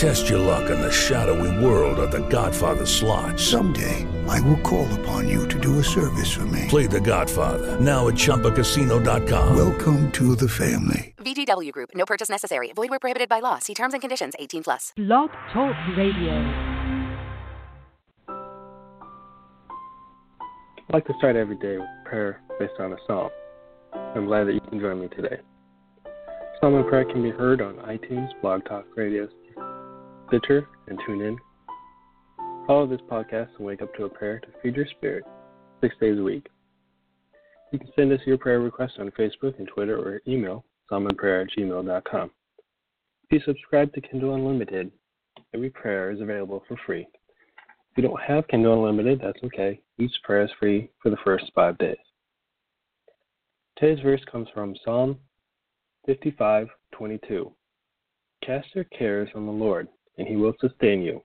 Test your luck in the shadowy world of The Godfather slot. Someday, I will call upon you to do a service for me. Play The Godfather now at ChumbaCasino.com. Welcome to the family. VGW Group. No purchase necessary. Void where prohibited by law. See terms and conditions. 18 plus. Blog Talk Radio. I like to start every day with prayer based on a psalm. I'm glad that you can join me today. Psalm and prayer can be heard on iTunes, Blog Talk Radio, Stitcher, and tune in. Follow this podcast and wake up to a prayer to feed your spirit six days a week. You can send us your prayer requests on Facebook and Twitter or email psalmandprayer at gmail.com. If you subscribe to Kindle Unlimited, every prayer is available for free. If you don't have Kindle Unlimited, that's okay. Each prayer is free for the first five days. Today's verse comes from Psalm 55:22. Cast your cares on the Lord, and He will sustain you.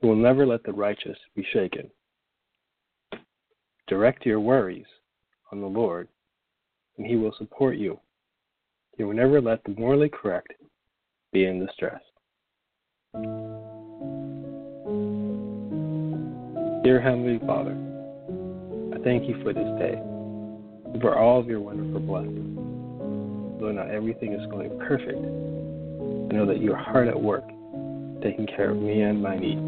He will never let the righteous be shaken. Direct your worries on the Lord, and He will support you. He will never let the morally correct be in distress. Dear Heavenly Father, I thank you for this day, and for all of your wonderful blessings. Though not everything is going perfect, I know that you are hard at work, taking care of me and my needs.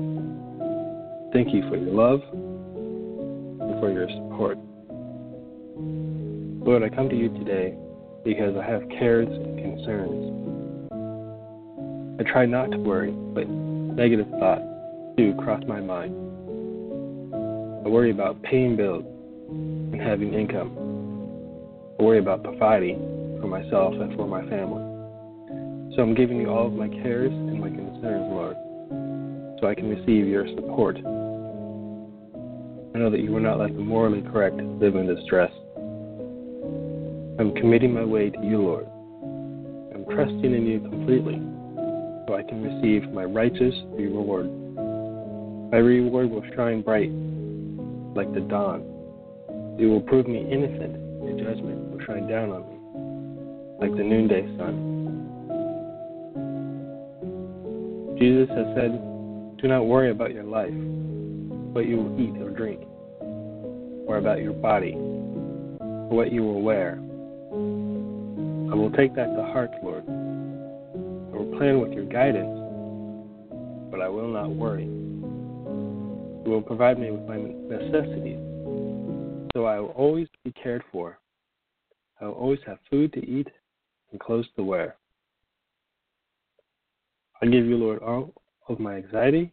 Thank you for your love and for your support. Lord, I come to you today because I have cares and concerns. I try not to worry, but negative thoughts do cross my mind. I worry about paying bills and having income. I worry about providing for myself and for my family. So I'm giving you all of my cares and my concerns, Lord, so I can receive your support. I know that you will not let the morally correct live in distress. I'm committing my way to you, Lord. I'm trusting in you completely so I can receive my righteous reward. My reward will shine bright like the dawn. It will prove me innocent. Your judgment will shine down on me like the noonday sun. Jesus has said, Do not worry about your life, what you will eat or drink, or about your body, or what you will wear. I will take that to heart, Lord. I will plan with your guidance, but I will not worry. You will provide me with my necessities, so I will always be cared for. I will always have food to eat and clothes to wear. I give you, Lord, all of my anxiety,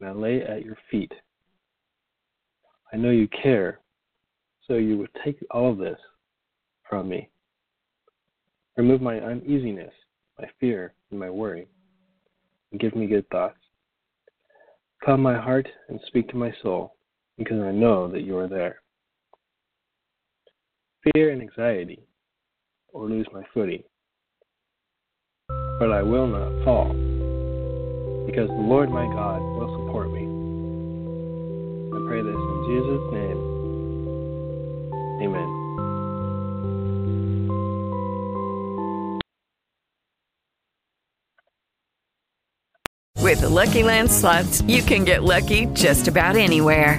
and I lay at your feet. I know you care, so you would take all of this from me. Remove my uneasiness, my fear, and my worry, and give me good thoughts. Calm my heart and speak to my soul, because I know that you are there. Fear and anxiety, or lose my footing. But I will not fall, because the Lord my God will support me. I pray this in Jesus' name. Amen. With the Lucky Land slots, you can get lucky just about anywhere.